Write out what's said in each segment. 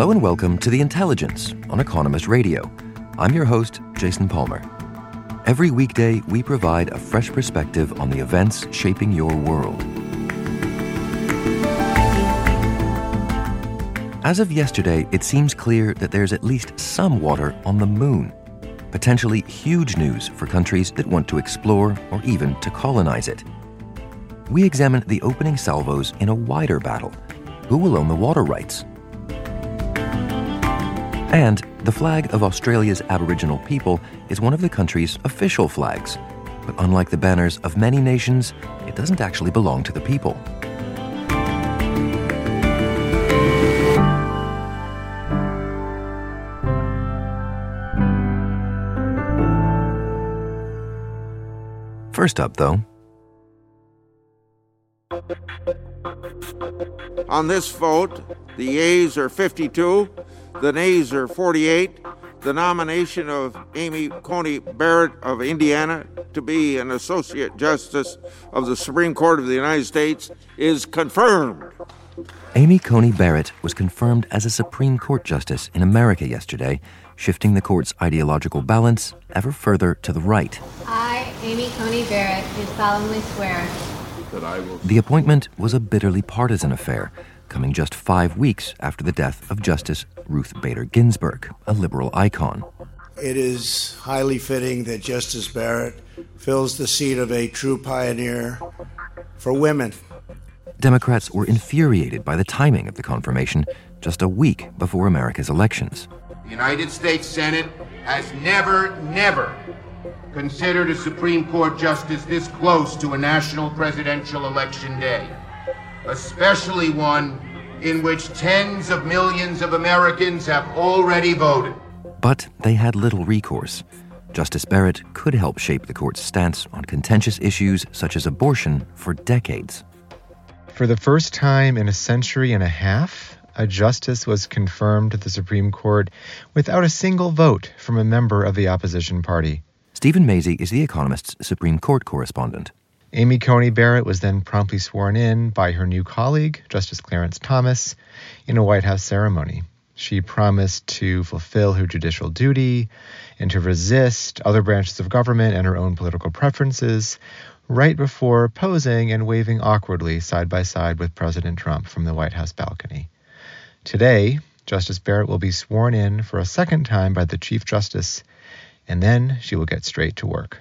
Hello and welcome to The Intelligence on Economist Radio. I'm your host, Jason Palmer. Every weekday, we provide a fresh perspective on the events shaping your world. As of yesterday, it seems clear that there's at least some water on the moon. Potentially huge news for countries that want to explore or even to colonize it. We examine the opening salvos in a wider battle. Who will own the water rights? And the flag of Australia's Aboriginal people is one of the country's official flags. But unlike the banners of many nations, it doesn't actually belong to the people. First up, though, On this vote, the yeas are 52, the nays are 48. The nomination of Amy Coney Barrett of Indiana to be an Associate Justice of the Supreme Court of the United States is confirmed. Amy Coney Barrett was confirmed as a Supreme Court Justice in America yesterday, shifting the court's ideological balance ever further to the right. I, Amy Coney Barrett, do solemnly swear that I will. The appointment was a bitterly partisan affair, coming just five weeks after the death of Justice Ruth Bader Ginsburg, a liberal icon. It is highly fitting that Justice Barrett fills the seat of a true pioneer for women. Democrats were infuriated by the timing of the confirmation just a week before America's elections. The United States Senate has never, never considered a Supreme Court justice this close to a national presidential election day, especially one in which tens of millions of Americans have already voted. But they had little recourse. Justice Barrett could help shape the court's stance on contentious issues such as abortion for decades. For the first time in a century and a half, a justice was confirmed to the Supreme Court without a single vote from a member of the opposition party. Steven Mazie is The Economist's Supreme Court correspondent. Amy Coney Barrett was then promptly sworn in by her new colleague, Justice Clarence Thomas, in a White House ceremony. She promised to fulfill her judicial duty and to resist other branches of government and her own political preferences right before posing and waving awkwardly side by side with President Trump from the White House balcony. Today, Justice Barrett will be sworn in for a second time by the Chief Justice, and then she will get straight to work.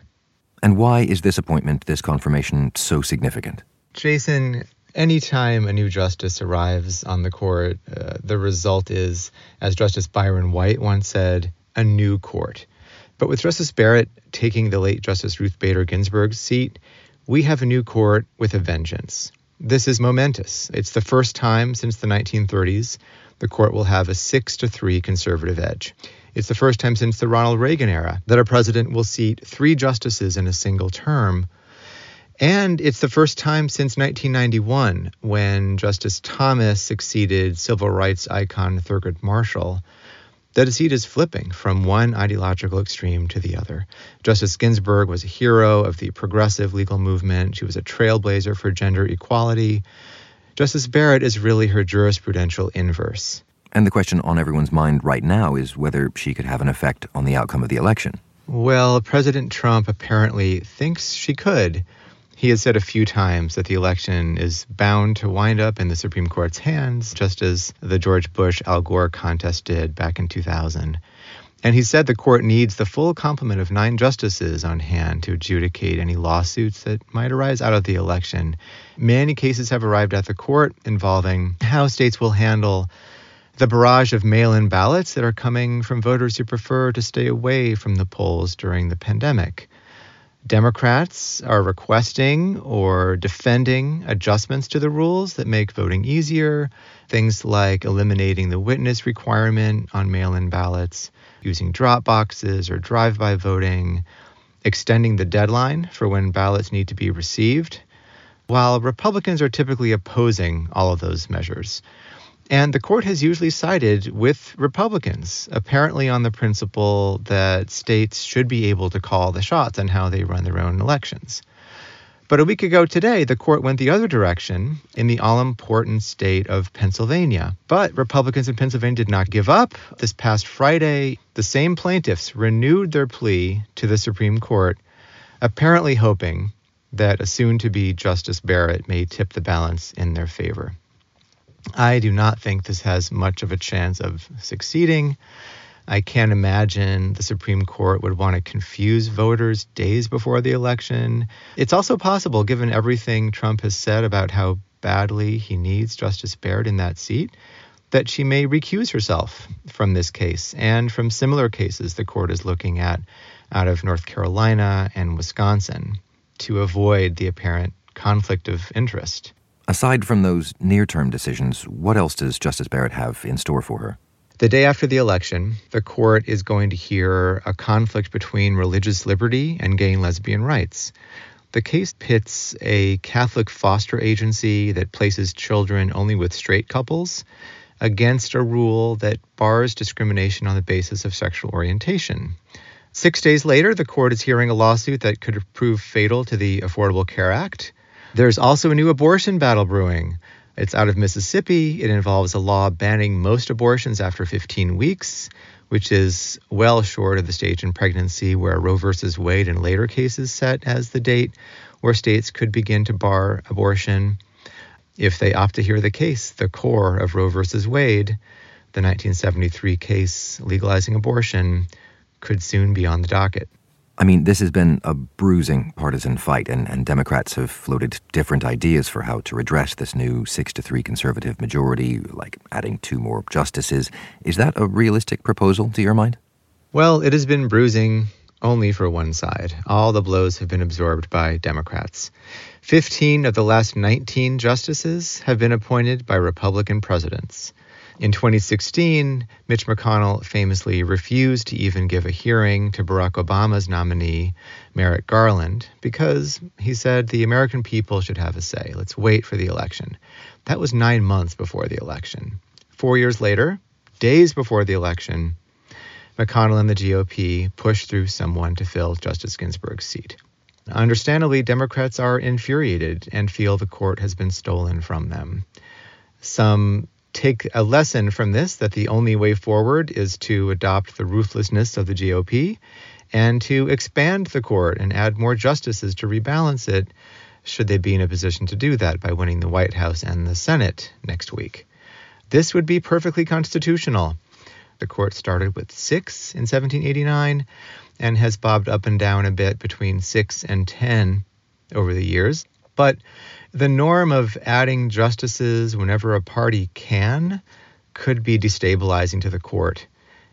And why is this appointment, this confirmation, so significant? Jason, anytime a new justice arrives on the court, uh, the result is, as Justice Byron White once said, a new court. But with Justice Barrett taking the late Justice Ruth Bader Ginsburg's seat, we have a new court with a vengeance. This is momentous. It's the first time since the 1930s the court will have a 6 to 3 conservative edge. It's the first time since the Ronald Reagan era that a president will seat three justices in a single term. And it's the first time since 1991 when Justice Thomas succeeded civil rights icon Thurgood Marshall that a seat is flipping from one ideological extreme to the other. Justice Ginsburg was a hero of the progressive legal movement. She was a trailblazer for gender equality. Justice Barrett is really her jurisprudential inverse. And the question on everyone's mind right now is whether she could have an effect on the outcome of the election. Well, President Trump apparently thinks she could. He has said a few times that the election is bound to wind up in the Supreme Court's hands, just as the George Bush Al Gore contest did back in 2000. And he said the court needs the full complement of nine justices on hand to adjudicate any lawsuits that might arise out of the election. Many cases have arrived at the court involving how states will handle the barrage of mail in ballots that are coming from voters who prefer to stay away from the polls during the pandemic. Democrats are requesting or defending adjustments to the rules that make voting easier, things like eliminating the witness requirement on mail in ballots, using drop boxes or drive by voting, extending the deadline for when ballots need to be received, while Republicans are typically opposing all of those measures. And the court has usually sided with Republicans, apparently on the principle that states should be able to call the shots on how they run their own elections. But a week ago today, the court went the other direction in the all important state of Pennsylvania. But Republicans in Pennsylvania did not give up. This past Friday, the same plaintiffs renewed their plea to the Supreme Court, apparently hoping that a soon to be Justice Barrett may tip the balance in their favor. I do not think this has much of a chance of succeeding. I can't imagine the Supreme Court would want to confuse voters days before the election. It's also possible, given everything Trump has said about how badly he needs Justice Barrett in that seat, that she may recuse herself from this case and from similar cases the court is looking at out of North Carolina and Wisconsin to avoid the apparent conflict of interest. Aside from those near term decisions, what else does Justice Barrett have in store for her? The day after the election, the court is going to hear a conflict between religious liberty and gay and lesbian rights. The case pits a Catholic foster agency that places children only with straight couples against a rule that bars discrimination on the basis of sexual orientation. Six days later, the court is hearing a lawsuit that could prove fatal to the Affordable Care Act. There's also a new abortion battle brewing. It's out of Mississippi. It involves a law banning most abortions after 15 weeks, which is well short of the stage in pregnancy where Roe v. Wade and later cases set as the date where states could begin to bar abortion. If they opt to hear the case, the core of Roe v. Wade, the 1973 case legalizing abortion, could soon be on the docket. I mean, this has been a bruising partisan fight, and, and Democrats have floated different ideas for how to redress this new 6 to 3 conservative majority, like adding two more justices. Is that a realistic proposal to your mind? Well, it has been bruising only for one side. All the blows have been absorbed by Democrats. 15 of the last 19 justices have been appointed by Republican presidents. In 2016, Mitch McConnell famously refused to even give a hearing to Barack Obama's nominee, Merrick Garland, because he said the American people should have a say. Let's wait for the election. That was nine months before the election. Four years later, days before the election, McConnell and the GOP pushed through someone to fill Justice Ginsburg's seat. Understandably, Democrats are infuriated and feel the court has been stolen from them. Some take a lesson from this that the only way forward is to adopt the ruthlessness of the GOP and to expand the court and add more justices to rebalance it, should they be in a position to do that by winning the White House and the Senate next week. This would be perfectly constitutional. The court started with six in 1789 and has bobbed up and down a bit between six and 10 over the years. But the norm of adding justices whenever a party can could be destabilizing to the court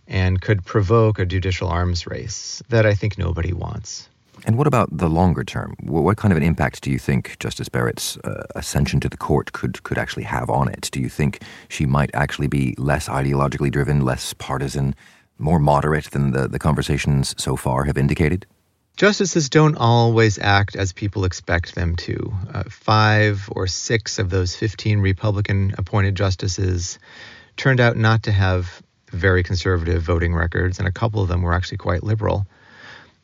and could provoke a judicial arms race that I think nobody wants. And what about the longer term? What kind of an impact do you think Justice Barrett's uh, ascension to the court could could actually have on it? Do you think she might actually be less ideologically driven, less partisan, more moderate than the, the conversations so far have indicated? Justices don't always act as people expect them to. Uh, five or six of those 15 Republican appointed justices turned out not to have very conservative voting records, and a couple of them were actually quite liberal.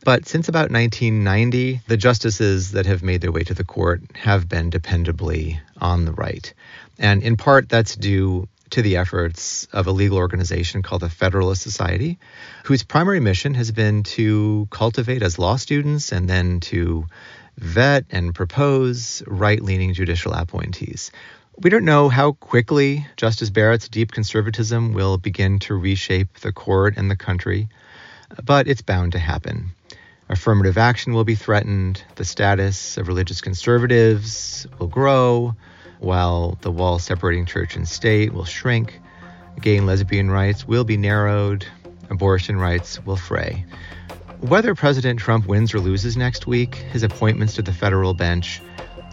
But since about 1990, the justices that have made their way to the court have been dependably on the right. And in part, that's due to the efforts of a legal organization called the Federalist Society, whose primary mission has been to cultivate as law students and then to vet and propose right leaning judicial appointees. We don't know how quickly Justice Barrett's deep conservatism will begin to reshape the court and the country, but it's bound to happen. Affirmative action will be threatened, the status of religious conservatives will grow, while the wall separating church and state will shrink, gay and lesbian rights will be narrowed, abortion rights will fray. whether President Trump wins or loses next week, his appointments to the federal bench,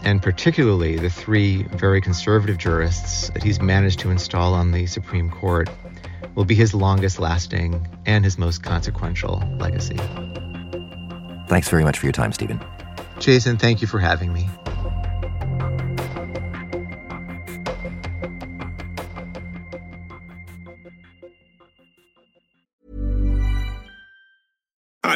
and particularly the three very conservative jurists that he's managed to install on the Supreme Court, will be his longest lasting and his most consequential legacy. Thanks very much for your time, Steven. Jason, thank you for having me.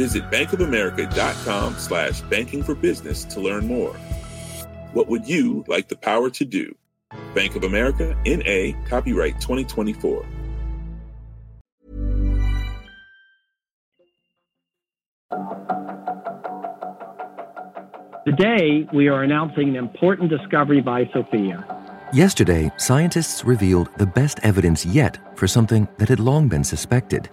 Visit bankofamerica.com slash banking for business to learn more. What would you like the power to do? Bank of America, N.A., copyright 2024. Today, we are announcing an important discovery by SOFIA. Yesterday, scientists revealed the best evidence yet for something that had long been suspected.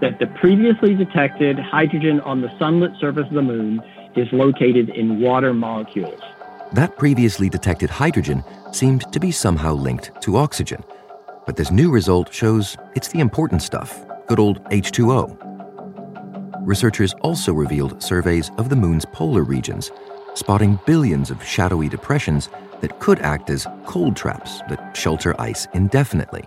That the previously detected hydrogen on the sunlit surface of the moon is located in water molecules. That previously detected hydrogen seemed to be somehow linked to oxygen. But this new result shows it's the important stuff, good old H2O. Researchers also revealed surveys of the moon's polar regions, spotting billions of shadowy depressions that could act as cold traps that shelter ice indefinitely.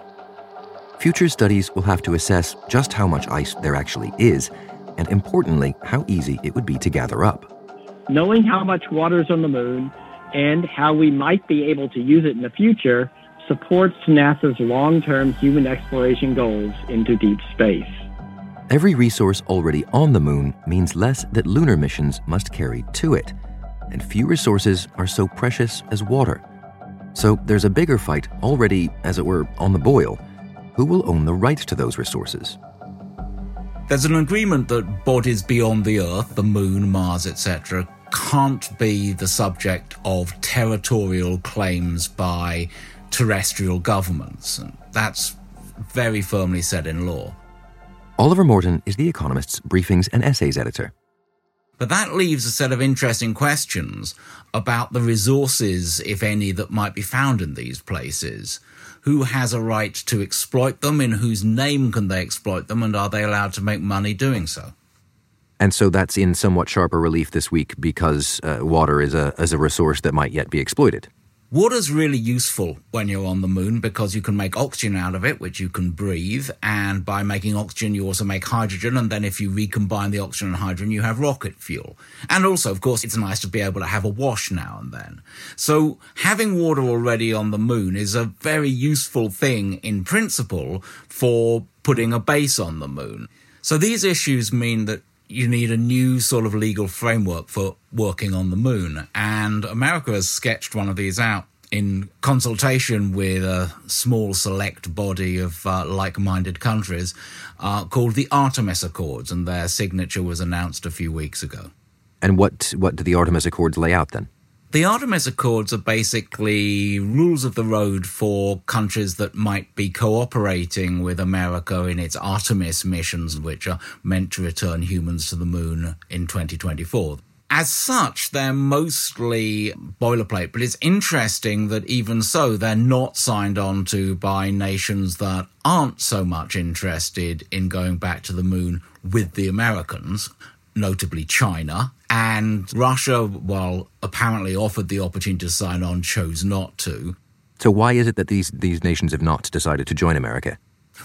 Future studies will have to assess just how much ice there actually is, and importantly, how easy it would be to gather up. Knowing how much water is on the moon and how we might be able to use it in the future supports NASA's long term human exploration goals into deep space. Every resource already on the moon means less that lunar missions must carry to it, and few resources are so precious as water. So there's a bigger fight already, as it were, on the boil. Who will own the rights to those resources? There's an agreement that bodies beyond the Earth, the Moon, Mars, etc., can't be the subject of territorial claims by terrestrial governments. And that's very firmly said in law. Oliver Morton is The Economist's briefings and essays editor. But that leaves a set of interesting questions about the resources, if any, that might be found in these places. Who has a right to exploit them? In whose name can they exploit them? And are they allowed to make money doing so? And so that's in somewhat sharper relief this week because uh, water is a, is a resource that might yet be exploited. Water's really useful when you're on the moon because you can make oxygen out of it, which you can breathe. And by making oxygen, you also make hydrogen. And then if you recombine the oxygen and hydrogen, you have rocket fuel. And also, of course, it's nice to be able to have a wash now and then. So having water already on the moon is a very useful thing in principle for putting a base on the moon. So these issues mean that you need a new sort of legal framework for working on the moon. And America has sketched one of these out in consultation with a small select body of uh, like minded countries uh, called the Artemis Accords. And their signature was announced a few weeks ago. And what, what do the Artemis Accords lay out then? The Artemis Accords are basically rules of the road for countries that might be cooperating with America in its Artemis missions, which are meant to return humans to the moon in 2024. As such, they're mostly boilerplate, but it's interesting that even so, they're not signed on to by nations that aren't so much interested in going back to the moon with the Americans, notably China. And Russia, while apparently offered the opportunity to sign on, chose not to. So why is it that these, these nations have not decided to join America?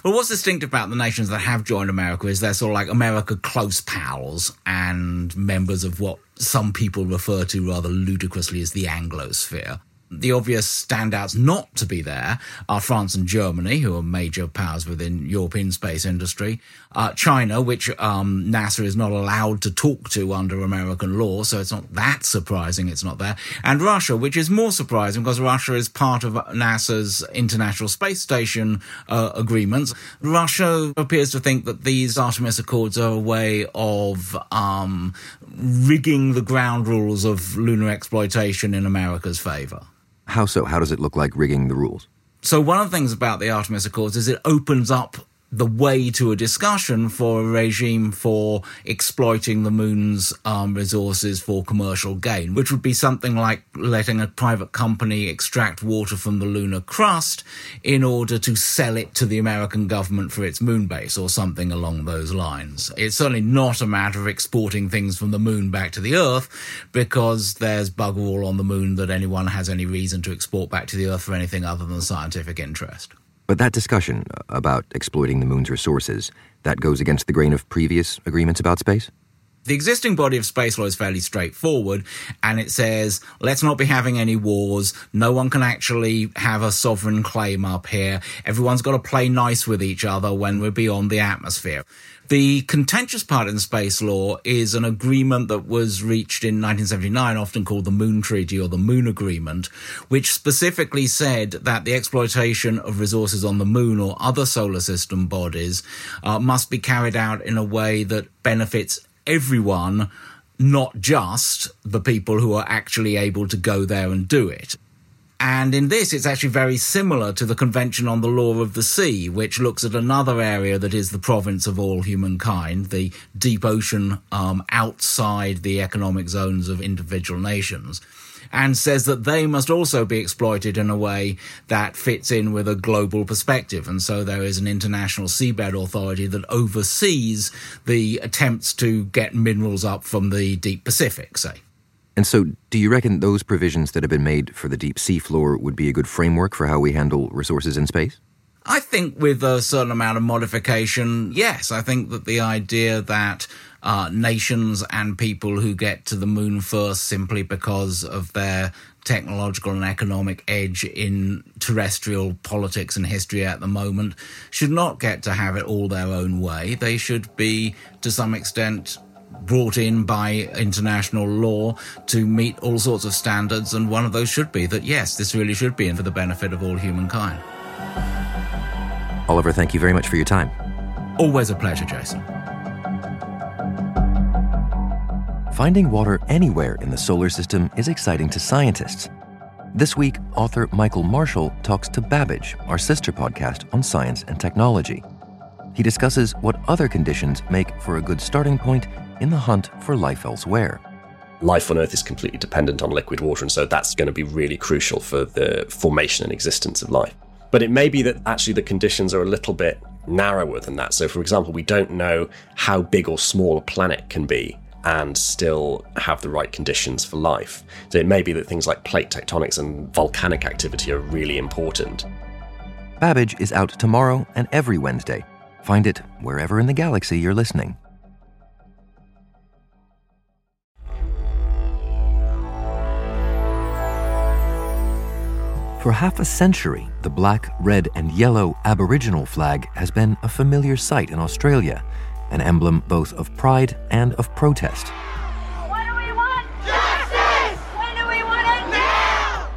Well, what's distinct about the nations that have joined America is they're sort of like America close pals and members of what some people refer to rather ludicrously as the Anglosphere. The obvious standouts not to be there are France and Germany, who are major powers within European space industry, uh, China, which um, NASA is not allowed to talk to under American law, so it's not that surprising it's not there, and Russia, which is more surprising because Russia is part of NASA's International Space Station uh, agreements. Russia appears to think that these Artemis Accords are a way of um, rigging the ground rules of lunar exploitation in America's favor. How so? How does it look like rigging the rules? So, one of the things about the Artemis Accords is it opens up the way to a discussion for a regime for exploiting the moon's um, resources for commercial gain, which would be something like letting a private company extract water from the lunar crust in order to sell it to the American government for its moon base or something along those lines. It's certainly not a matter of exporting things from the moon back to the Earth because there's bugger all on the moon that anyone has any reason to export back to the Earth for anything other than scientific interest. But that discussion about exploiting the moon's resources, that goes against the grain of previous agreements about space? The existing body of space law is fairly straightforward, and it says, let's not be having any wars. No one can actually have a sovereign claim up here. Everyone's got to play nice with each other when we're beyond the atmosphere. The contentious part in space law is an agreement that was reached in 1979, often called the Moon Treaty or the Moon Agreement, which specifically said that the exploitation of resources on the moon or other solar system bodies uh, must be carried out in a way that benefits everyone, not just the people who are actually able to go there and do it. And in this, it's actually very similar to the Convention on the Law of the Sea, which looks at another area that is the province of all humankind, the deep ocean um, outside the economic zones of individual nations, and says that they must also be exploited in a way that fits in with a global perspective. And so there is an international seabed authority that oversees the attempts to get minerals up from the deep Pacific, say. And so, do you reckon those provisions that have been made for the deep sea floor would be a good framework for how we handle resources in space? I think with a certain amount of modification, yes. I think that the idea that uh, nations and people who get to the moon first simply because of their technological and economic edge in terrestrial politics and history at the moment should not get to have it all their own way. They should be, to some extent, brought in by international law to meet all sorts of standards, and one of those should be that yes, this really should be in for the benefit of all humankind. Oliver, thank you very much for your time. Always a pleasure, Jason. Finding water anywhere in the solar system is exciting to scientists. This week, author Michael Marshall talks to Babbage, our sister podcast on science and technology. He discusses what other conditions make for a good starting point in the hunt for life elsewhere. Life on Earth is completely dependent on liquid water, and so that's going to be really crucial for the formation and existence of life. But it may be that actually the conditions are a little bit narrower than that. So, for example, we don't know how big or small a planet can be and still have the right conditions for life. So, it may be that things like plate tectonics and volcanic activity are really important. Babbage is out tomorrow and every Wednesday. Find it wherever in the galaxy you're listening. For half a century, the black, red, and yellow Aboriginal flag has been a familiar sight in Australia, an emblem both of pride and of protest. What do we want? Justice! When do we want it? Now!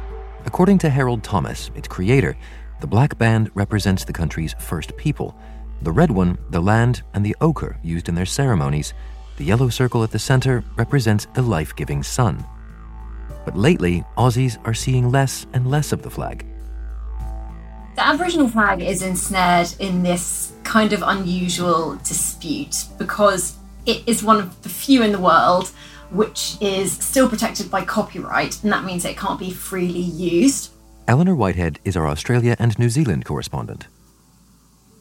According to Harold Thomas, its creator, the black band represents the country's first people. The red one, the land, and the ochre used in their ceremonies. The yellow circle at the center represents the life giving sun. But lately, Aussies are seeing less and less of the flag. The Aboriginal flag is ensnared in this kind of unusual dispute because it is one of the few in the world which is still protected by copyright, and that means it can't be freely used. Eleanor Whitehead is our Australia and New Zealand correspondent.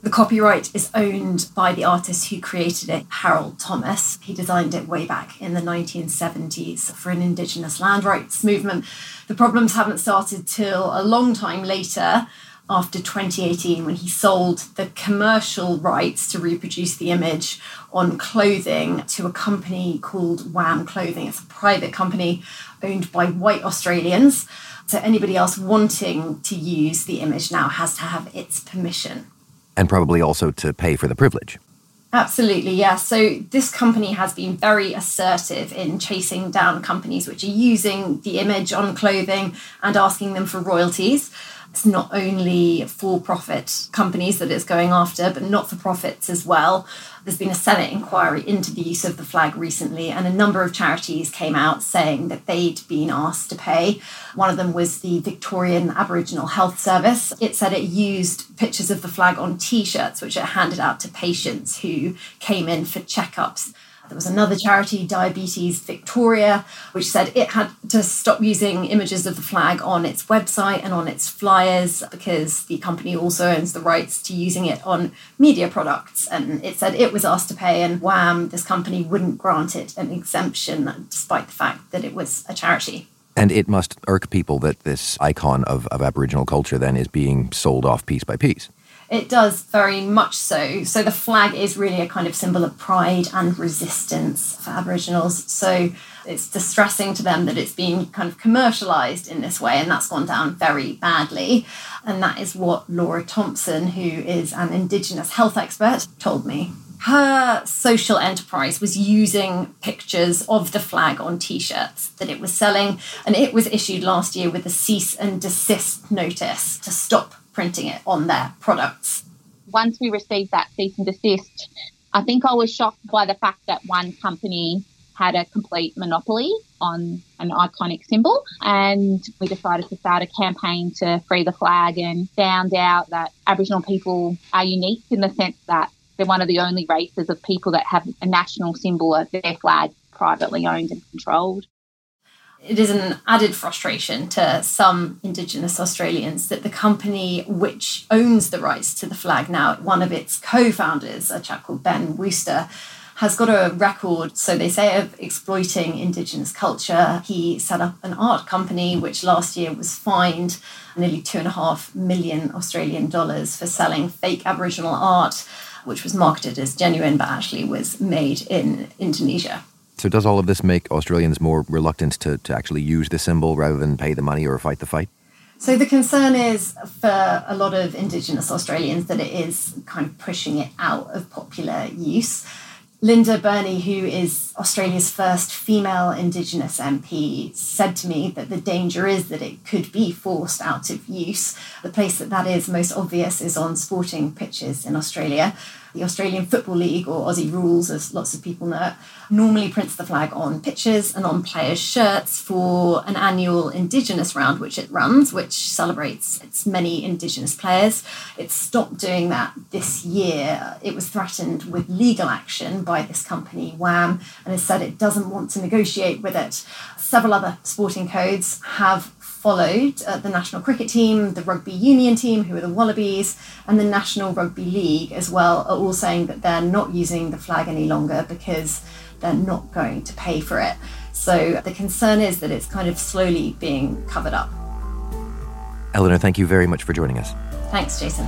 The copyright is owned by the artist who created it, Harold Thomas. He designed it way back in the 1970s for an Indigenous land rights movement. The problems haven't started till a long time later, after 2018, when he sold the commercial rights to reproduce the image on clothing to a company called WAM Clothing. It's a private company owned by white Australians. So anybody else wanting to use the image now has to have its permission. And probably also to pay for the privilege. Absolutely, yeah. So this company has been very assertive in chasing down companies which are using the image on clothing and asking them for royalties. It's not only for profit companies that it's going after, but not for profits as well. There's been a Senate inquiry into the use of the flag recently, and a number of charities came out saying that they'd been asked to pay. One of them was the Victorian Aboriginal Health Service. It said it used pictures of the flag on t shirts, which it handed out to patients who came in for checkups. There was another charity, Diabetes Victoria, which said it had to stop using images of the flag on its website and on its flyers because the company also owns the rights to using it on media products. And it said it was asked to pay, and WAM, this company wouldn't grant it an exemption despite the fact that it was a charity. And it must irk people that this icon of, of Aboriginal culture then is being sold off piece by piece. It does very much so. So the flag is really a kind of symbol of pride and resistance for Aboriginals. So it's distressing to them that it's been kind of commercialized in this way, and that's gone down very badly. And that is what Laura Thompson, who is an Indigenous health expert, told me. Her social enterprise was using pictures of the flag on t shirts that it was selling, and it was issued last year with a cease and desist notice to stop printing it on their products. Once we received that cease and desist, I think I was shocked by the fact that one company had a complete monopoly on an iconic symbol. And we decided to start a campaign to free the flag and found out that Aboriginal people are unique in the sense that they're one of the only races of people that have a national symbol of their flag privately owned and controlled it is an added frustration to some Indigenous Australians that the company which owns the rights to the flag now, one of its co founders, a chap called Ben Wooster, has got a record, so they say, of exploiting Indigenous culture. He set up an art company which last year was fined nearly two and a half million Australian dollars for selling fake Aboriginal art, which was marketed as genuine but actually was made in Indonesia. So, does all of this make Australians more reluctant to, to actually use the symbol rather than pay the money or fight the fight? So, the concern is for a lot of Indigenous Australians that it is kind of pushing it out of popular use. Linda Burney, who is Australia's first female Indigenous MP, said to me that the danger is that it could be forced out of use. The place that that is most obvious is on sporting pitches in Australia the Australian Football League, or Aussie Rules, as lots of people know normally prints the flag on pitches and on players' shirts for an annual Indigenous round, which it runs, which celebrates its many Indigenous players. It stopped doing that this year. It was threatened with legal action by this company, WAM, and has said it doesn't want to negotiate with it. Several other sporting codes have followed uh, the national cricket team, the rugby union team, who are the Wallabies, and the National Rugby League as well, are all saying that they're not using the flag any longer because they're not going to pay for it. So the concern is that it's kind of slowly being covered up. Eleanor, thank you very much for joining us. Thanks, Jason.